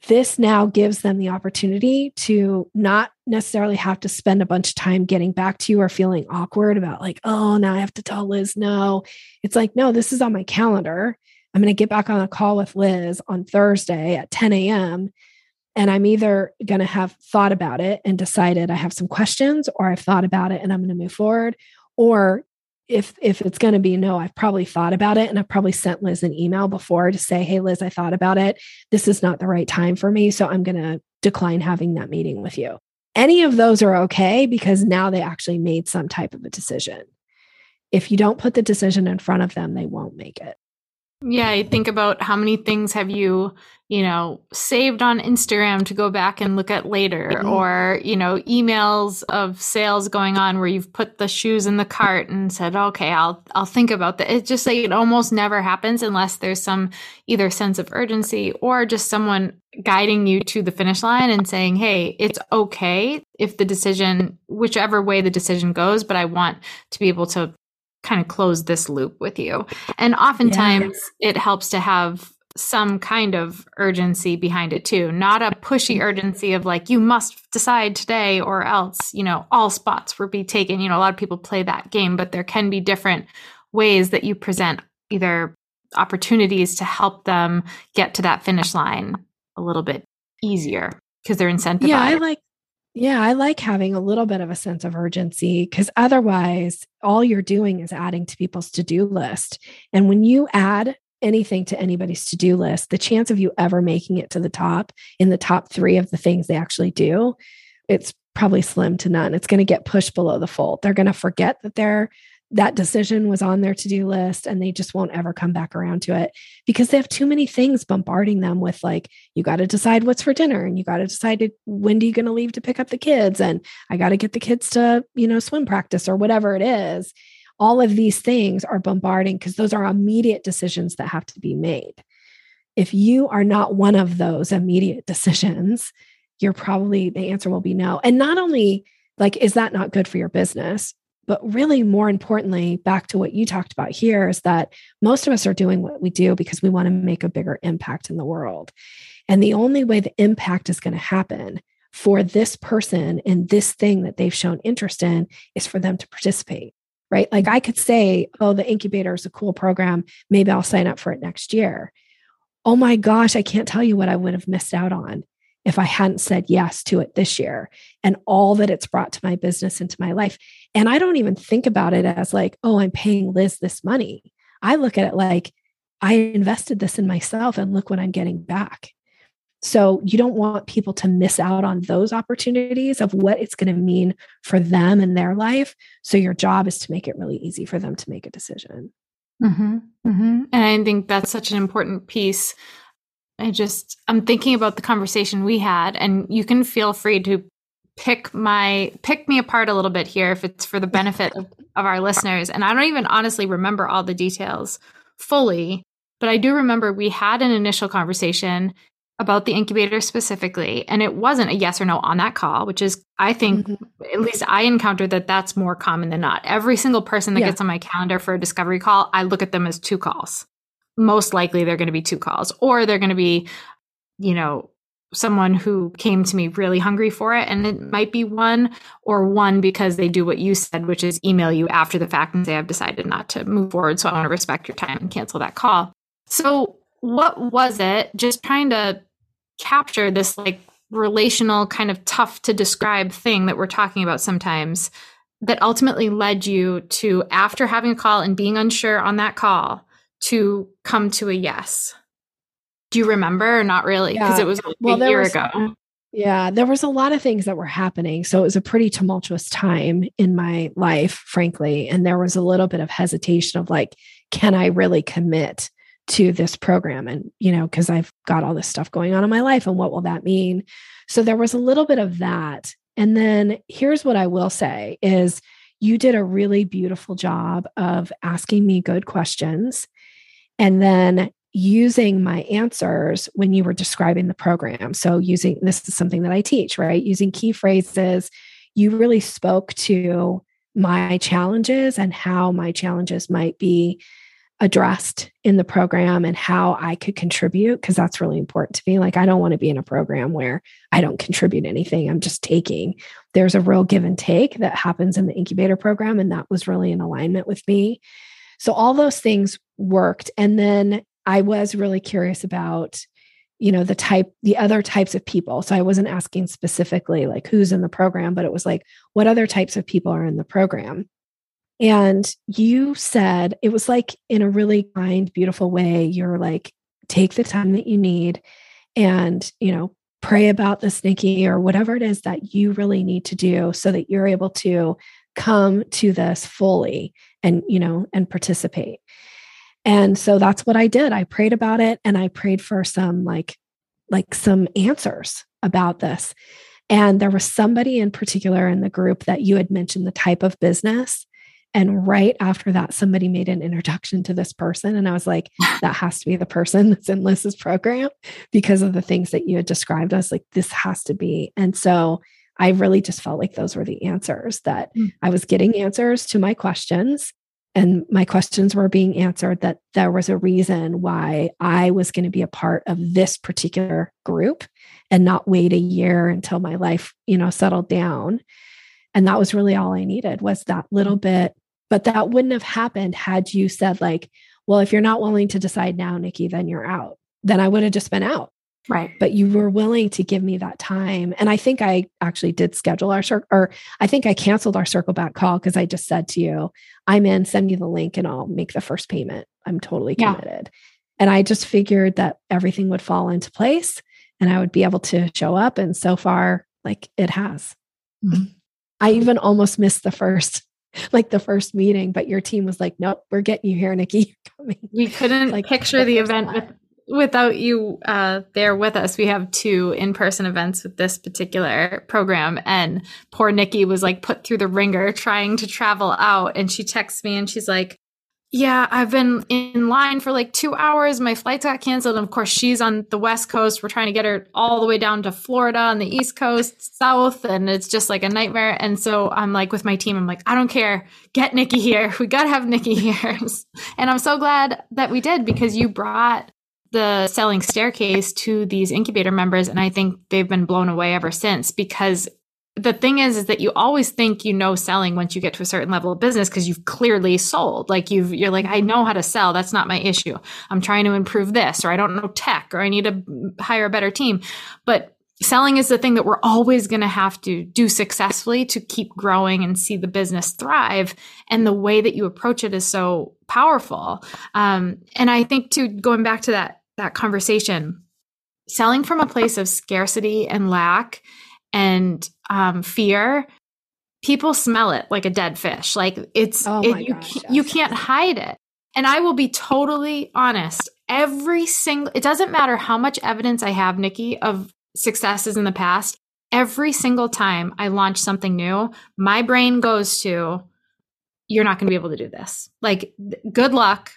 This now gives them the opportunity to not necessarily have to spend a bunch of time getting back to you or feeling awkward about, like, oh, now I have to tell Liz no. It's like, no, this is on my calendar. I'm going to get back on a call with Liz on Thursday at 10 a.m and I'm either going to have thought about it and decided I have some questions, or I've thought about it and I'm going to move forward. Or if if it's going to be no, I've probably thought about it and I've probably sent Liz an email before to say, "Hey Liz, I thought about it. This is not the right time for me, so I'm going to decline having that meeting with you." Any of those are okay because now they actually made some type of a decision. If you don't put the decision in front of them, they won't make it. Yeah, I think about how many things have you, you know, saved on Instagram to go back and look at later, mm-hmm. or, you know, emails of sales going on where you've put the shoes in the cart and said, okay, I'll, I'll think about that. It's just like it almost never happens unless there's some either sense of urgency or just someone guiding you to the finish line and saying, hey, it's okay if the decision, whichever way the decision goes, but I want to be able to kind of close this loop with you. And oftentimes yeah. it helps to have some kind of urgency behind it too, not a pushy mm-hmm. urgency of like, you must decide today or else, you know, all spots will be taken. You know, a lot of people play that game, but there can be different ways that you present either opportunities to help them get to that finish line a little bit easier because they're incentivized. Yeah, I like yeah, I like having a little bit of a sense of urgency because otherwise, all you're doing is adding to people's to do list. And when you add anything to anybody's to do list, the chance of you ever making it to the top in the top three of the things they actually do, it's probably slim to none. It's going to get pushed below the fold. They're going to forget that they're that decision was on their to-do list and they just won't ever come back around to it because they have too many things bombarding them with like you got to decide what's for dinner and you got to decide when do you going to leave to pick up the kids and i got to get the kids to you know swim practice or whatever it is. All of these things are bombarding because those are immediate decisions that have to be made. If you are not one of those immediate decisions you're probably the answer will be no. And not only like is that not good for your business but really, more importantly, back to what you talked about here is that most of us are doing what we do because we want to make a bigger impact in the world. And the only way the impact is going to happen for this person and this thing that they've shown interest in is for them to participate, right? Like I could say, oh, the incubator is a cool program. Maybe I'll sign up for it next year. Oh my gosh, I can't tell you what I would have missed out on if I hadn't said yes to it this year and all that it's brought to my business and to my life. And I don't even think about it as like, oh, I'm paying Liz this money. I look at it like, I invested this in myself and look what I'm getting back. So you don't want people to miss out on those opportunities of what it's going to mean for them and their life. So your job is to make it really easy for them to make a decision. Mm-hmm, mm-hmm. And I think that's such an important piece I just I'm thinking about the conversation we had and you can feel free to pick my pick me apart a little bit here if it's for the benefit of, of our listeners and I don't even honestly remember all the details fully but I do remember we had an initial conversation about the incubator specifically and it wasn't a yes or no on that call which is i think mm-hmm. at least i encountered that that's more common than not every single person that yeah. gets on my calendar for a discovery call i look at them as two calls most likely they're going to be two calls or they're going to be, you know, someone who came to me really hungry for it. And it might be one or one because they do what you said, which is email you after the fact and say, I've decided not to move forward. So I want to respect your time and cancel that call. So, what was it? Just trying to capture this like relational, kind of tough to describe thing that we're talking about sometimes that ultimately led you to, after having a call and being unsure on that call, to come to a yes. Do you remember or not really? Because yeah. it was well, a year was, ago. Yeah, there was a lot of things that were happening. So it was a pretty tumultuous time in my life, frankly. And there was a little bit of hesitation of like, can I really commit to this program? And, you know, because I've got all this stuff going on in my life and what will that mean? So there was a little bit of that. And then here's what I will say is you did a really beautiful job of asking me good questions and then using my answers when you were describing the program. So, using this is something that I teach, right? Using key phrases, you really spoke to my challenges and how my challenges might be addressed in the program and how I could contribute because that's really important to me. Like, I don't want to be in a program where I don't contribute anything, I'm just taking. There's a real give and take that happens in the incubator program, and that was really in alignment with me. So, all those things worked. And then I was really curious about you know the type the other types of people so i wasn't asking specifically like who's in the program but it was like what other types of people are in the program and you said it was like in a really kind beautiful way you're like take the time that you need and you know pray about the sneaky or whatever it is that you really need to do so that you're able to come to this fully and you know and participate and so that's what I did. I prayed about it and I prayed for some like like some answers about this. And there was somebody in particular in the group that you had mentioned the type of business. And right after that, somebody made an introduction to this person. And I was like, that has to be the person that's in Liz's program because of the things that you had described. I was like, this has to be. And so I really just felt like those were the answers that mm. I was getting answers to my questions and my questions were being answered that there was a reason why I was going to be a part of this particular group and not wait a year until my life, you know, settled down. And that was really all I needed was that little bit. But that wouldn't have happened had you said, like, well, if you're not willing to decide now, Nikki, then you're out. Then I would have just been out. Right. But you were willing to give me that time. And I think I actually did schedule our circle, or I think I canceled our circle back call because I just said to you, I'm in, send me the link and I'll make the first payment. I'm totally committed. Yeah. And I just figured that everything would fall into place and I would be able to show up. And so far, like it has. Mm-hmm. I even almost missed the first like the first meeting, but your team was like, nope, we're getting you here, Nikki. You're coming. We couldn't like picture the event with without you uh, there with us, we have two in person events with this particular program. And poor Nikki was like put through the ringer trying to travel out. And she texts me and she's like, yeah, I've been in line for like two hours. My flights got canceled. And of course, she's on the West Coast. We're trying to get her all the way down to Florida on the East Coast, South. And it's just like a nightmare. And so I'm like, with my team, I'm like, I don't care. Get Nikki here. We got to have Nikki here. and I'm so glad that we did because you brought the selling staircase to these incubator members and i think they've been blown away ever since because the thing is is that you always think you know selling once you get to a certain level of business because you've clearly sold like you've you're like i know how to sell that's not my issue i'm trying to improve this or i don't know tech or i need to hire a better team but selling is the thing that we're always going to have to do successfully to keep growing and see the business thrive. And the way that you approach it is so powerful. Um, and I think too, going back to that that conversation, selling from a place of scarcity and lack and um, fear, people smell it like a dead fish. Like it's oh it, you, gosh, you can't hide it. And I will be totally honest. Every single it doesn't matter how much evidence I have, Nikki, of successes in the past. Every single time I launch something new, my brain goes to, you're not going to be able to do this. Like, good luck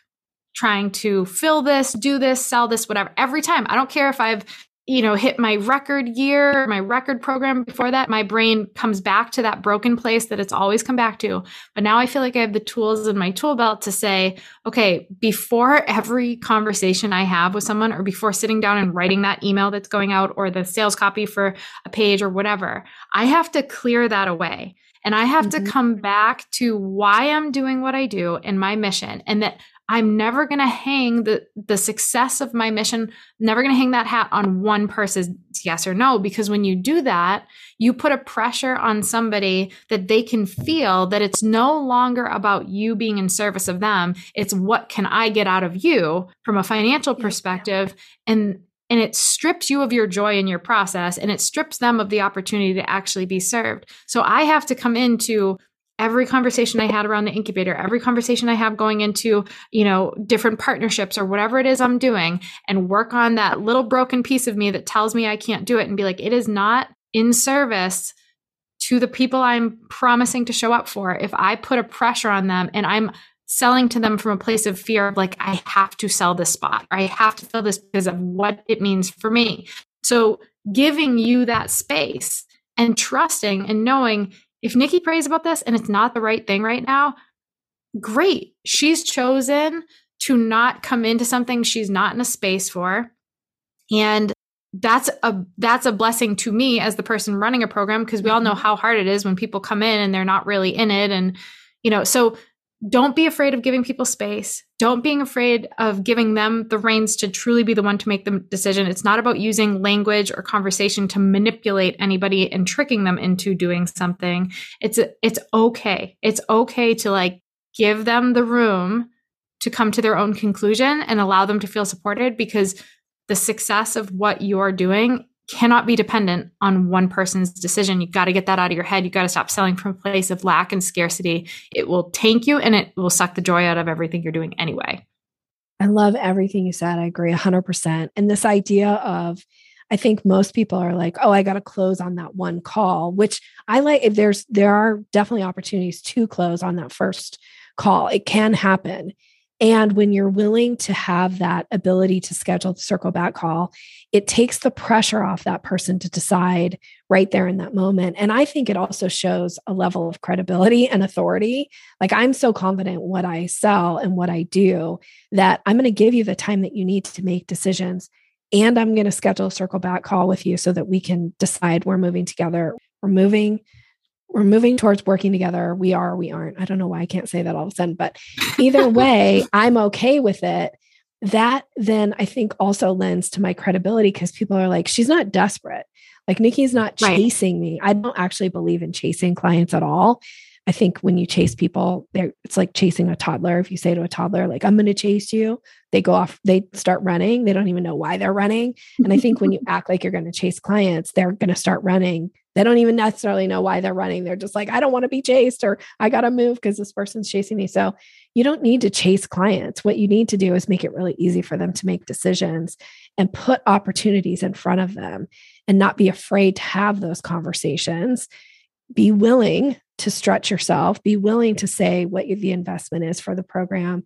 trying to fill this, do this, sell this, whatever. Every time. I don't care if I've you know, hit my record year, my record program before that, my brain comes back to that broken place that it's always come back to. But now I feel like I have the tools in my tool belt to say, okay, before every conversation I have with someone or before sitting down and writing that email that's going out or the sales copy for a page or whatever, I have to clear that away. And I have mm-hmm. to come back to why I'm doing what I do and my mission and that I'm never going to hang the the success of my mission, never going to hang that hat on one person's yes or no because when you do that, you put a pressure on somebody that they can feel that it's no longer about you being in service of them, it's what can I get out of you from a financial perspective and and it strips you of your joy in your process and it strips them of the opportunity to actually be served. So I have to come into every conversation I had around the incubator, every conversation I have going into, you know, different partnerships or whatever it is I'm doing and work on that little broken piece of me that tells me I can't do it and be like, it is not in service to the people I'm promising to show up for. If I put a pressure on them and I'm selling to them from a place of fear of like, I have to sell this spot or I have to fill this because of what it means for me. So giving you that space and trusting and knowing if Nikki prays about this and it's not the right thing right now, great. She's chosen to not come into something she's not in a space for. And that's a that's a blessing to me as the person running a program because we all know mm-hmm. how hard it is when people come in and they're not really in it and you know so don't be afraid of giving people space. Don't being afraid of giving them the reins to truly be the one to make the decision. It's not about using language or conversation to manipulate anybody and tricking them into doing something. It's it's okay. It's okay to like give them the room to come to their own conclusion and allow them to feel supported because the success of what you're doing cannot be dependent on one person's decision. You got to get that out of your head. You got to stop selling from a place of lack and scarcity. It will tank you and it will suck the joy out of everything you're doing anyway. I love everything you said. I agree 100%. And this idea of, I think most people are like, oh, I got to close on that one call, which I like. If there's, there are definitely opportunities to close on that first call. It can happen. And when you're willing to have that ability to schedule the circle back call, it takes the pressure off that person to decide right there in that moment. And I think it also shows a level of credibility and authority. Like I'm so confident what I sell and what I do that I'm going to give you the time that you need to make decisions. And I'm going to schedule a circle back call with you so that we can decide we're moving together. We're moving we're moving towards working together. We are, we aren't. I don't know why I can't say that all of a sudden, but either way, I'm okay with it. That then I think also lends to my credibility because people are like, she's not desperate. Like Nikki's not chasing right. me. I don't actually believe in chasing clients at all. I think when you chase people, it's like chasing a toddler. If you say to a toddler, like, I'm going to chase you, they go off, they start running. They don't even know why they're running. And I think when you act like you're going to chase clients, they're going to start running. They don't even necessarily know why they're running. They're just like, I don't want to be chased or I got to move because this person's chasing me. So you don't need to chase clients. What you need to do is make it really easy for them to make decisions and put opportunities in front of them and not be afraid to have those conversations. Be willing to stretch yourself, be willing to say what the investment is for the program,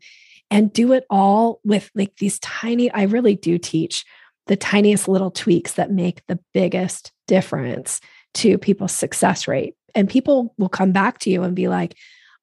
and do it all with like these tiny, I really do teach the tiniest little tweaks that make the biggest difference to people's success rate. And people will come back to you and be like,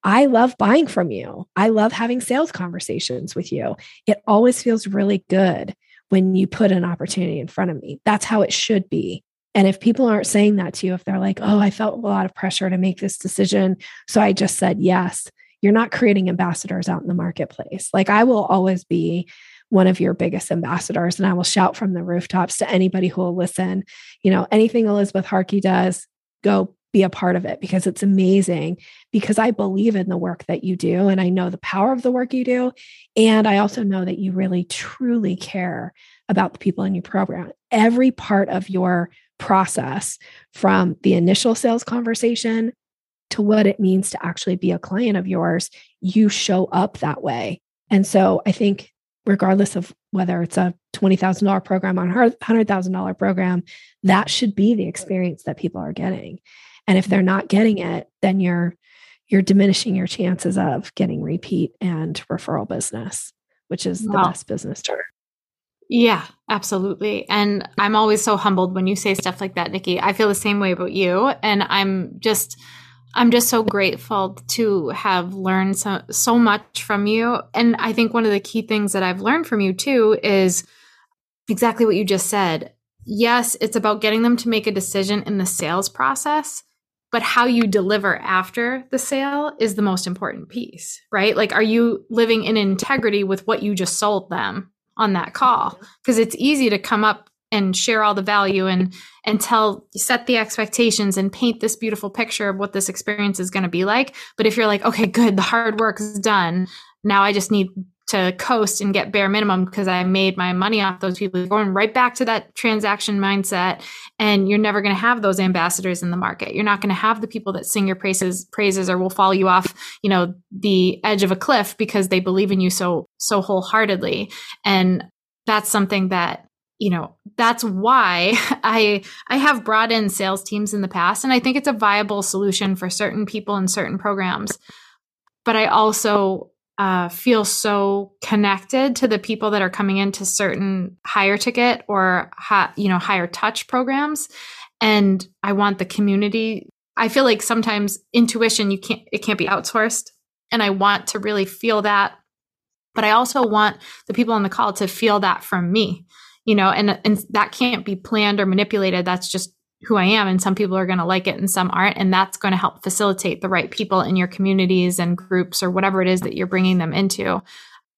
I love buying from you. I love having sales conversations with you. It always feels really good when you put an opportunity in front of me. That's how it should be. And if people aren't saying that to you, if they're like, oh, I felt a lot of pressure to make this decision. So I just said yes, you're not creating ambassadors out in the marketplace. Like I will always be one of your biggest ambassadors and I will shout from the rooftops to anybody who will listen. You know, anything Elizabeth Harkey does, go be a part of it because it's amazing because I believe in the work that you do and I know the power of the work you do and I also know that you really truly care about the people in your program. Every part of your process from the initial sales conversation to what it means to actually be a client of yours, you show up that way. And so I think, regardless of whether it's a $20,000 program or a $100,000 program, that should be the experience that people are getting. And if they're not getting it, then you're you're diminishing your chances of getting repeat and referral business, which is wow. the best business term. Yeah, absolutely. And I'm always so humbled when you say stuff like that, Nikki. I feel the same way about you. And I'm just, I'm just so grateful to have learned so, so much from you. And I think one of the key things that I've learned from you too is exactly what you just said. Yes, it's about getting them to make a decision in the sales process, but how you deliver after the sale is the most important piece, right? Like, are you living in integrity with what you just sold them? on that call because it's easy to come up and share all the value and and tell set the expectations and paint this beautiful picture of what this experience is going to be like but if you're like okay good the hard work is done now i just need to coast and get bare minimum because I made my money off those people. Going right back to that transaction mindset, and you're never going to have those ambassadors in the market. You're not going to have the people that sing your praises, praises, or will follow you off, you know, the edge of a cliff because they believe in you so so wholeheartedly. And that's something that you know that's why i i have brought in sales teams in the past and i think it's a viable solution for certain people in certain programs. But i also uh, feel so connected to the people that are coming into certain higher ticket or you know higher touch programs and i want the community. I feel like sometimes intuition you can't it can't be outsourced and i want to really feel that. But i also want the people on the call to feel that from me you know and and that can't be planned or manipulated that's just who I am and some people are going to like it and some aren't and that's going to help facilitate the right people in your communities and groups or whatever it is that you're bringing them into.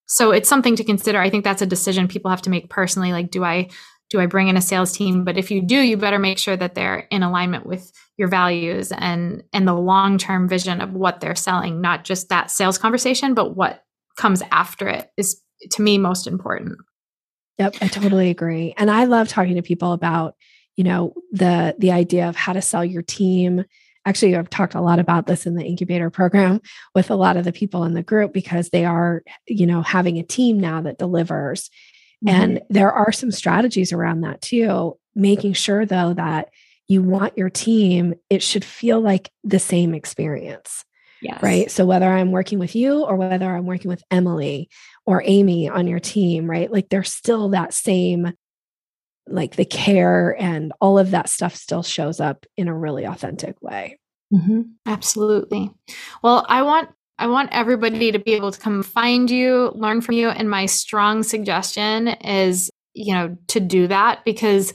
So it's something to consider. I think that's a decision people have to make personally like do I do I bring in a sales team? But if you do, you better make sure that they're in alignment with your values and and the long-term vision of what they're selling, not just that sales conversation, but what comes after it is to me most important. Yep, I totally agree. And I love talking to people about you know the the idea of how to sell your team actually i've talked a lot about this in the incubator program with a lot of the people in the group because they are you know having a team now that delivers mm-hmm. and there are some strategies around that too making sure though that you want your team it should feel like the same experience Yes. Right. So whether I'm working with you or whether I'm working with Emily or Amy on your team, right? Like they're still that same like the care and all of that stuff still shows up in a really authentic way. Mm-hmm. Absolutely. Well, I want I want everybody to be able to come find you, learn from you, and my strong suggestion is you know to do that because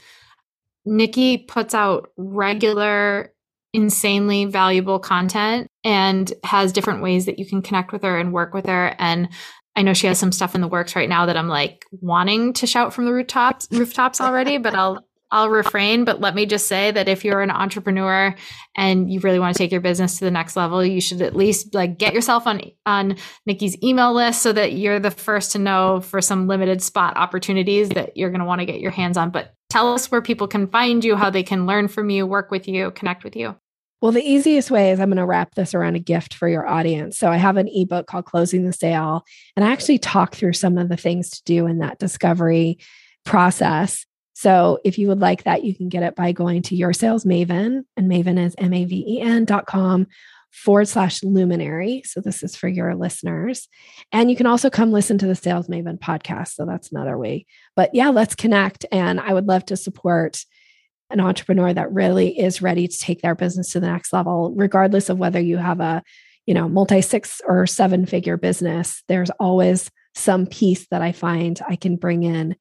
Nikki puts out regular insanely valuable content and has different ways that you can connect with her and work with her and I know she has some stuff in the works right now that I'm like wanting to shout from the rooftops rooftops already, but I'll I'll refrain, but let me just say that if you're an entrepreneur and you really want to take your business to the next level, you should at least like get yourself on on Nikki's email list so that you're the first to know for some limited spot opportunities that you're going to want to get your hands on. But tell us where people can find you, how they can learn from you, work with you, connect with you. Well, the easiest way is I'm going to wrap this around a gift for your audience. So I have an ebook called Closing the Sale, and I actually talk through some of the things to do in that discovery process. So if you would like that, you can get it by going to your sales Maven, and Maven is M A V E N dot com forward slash luminary. So this is for your listeners. And you can also come listen to the Sales Maven podcast. So that's another way. But yeah, let's connect. And I would love to support an entrepreneur that really is ready to take their business to the next level, regardless of whether you have a, you know, multi six or seven figure business, there's always some piece that I find I can bring in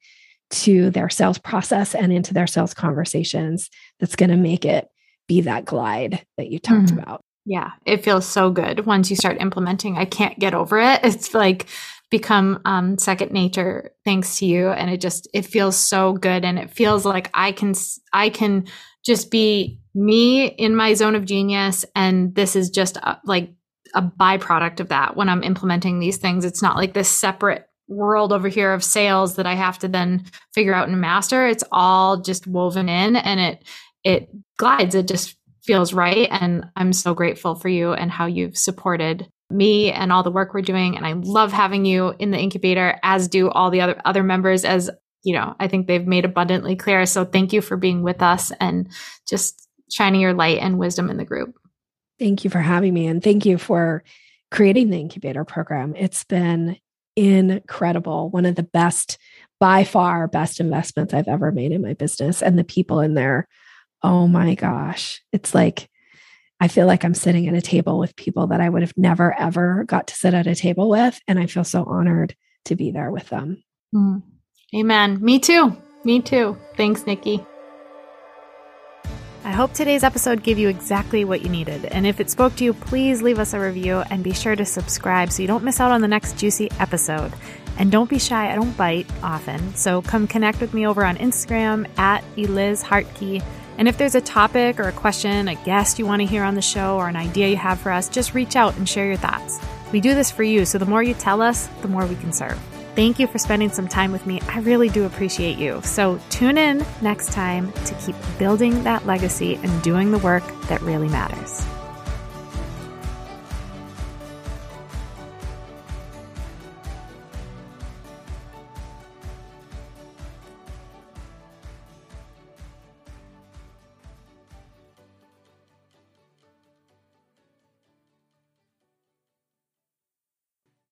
to their sales process and into their sales conversations that's going to make it be that glide that you talked mm-hmm. about. Yeah, it feels so good once you start implementing. I can't get over it. It's like become um, second nature thanks to you. And it just it feels so good. And it feels like i can i can just be me in my zone of genius. And this is just a, like a byproduct of that when i'm implementing these things. It's not like this separate world over here of sales that i have to then figure out and master. It's all just woven in and it it glides. It just feels right. And i'm so grateful for you and how you've supported me and all the work we're doing. And I love having you in the incubator, as do all the other other members, as you know, I think they've made abundantly clear. So thank you for being with us and just shining your light and wisdom in the group. Thank you for having me. And thank you for creating the incubator program. It's been incredible. One of the best, by far, best investments I've ever made in my business. And the people in there, oh my gosh, it's like, I feel like I'm sitting at a table with people that I would have never, ever got to sit at a table with. And I feel so honored to be there with them. Mm. Amen. Me too. Me too. Thanks, Nikki. I hope today's episode gave you exactly what you needed. And if it spoke to you, please leave us a review and be sure to subscribe so you don't miss out on the next juicy episode. And don't be shy, I don't bite often. So come connect with me over on Instagram at Eliz Harkey. And if there's a topic or a question, a guest you want to hear on the show, or an idea you have for us, just reach out and share your thoughts. We do this for you, so the more you tell us, the more we can serve. Thank you for spending some time with me. I really do appreciate you. So tune in next time to keep building that legacy and doing the work that really matters.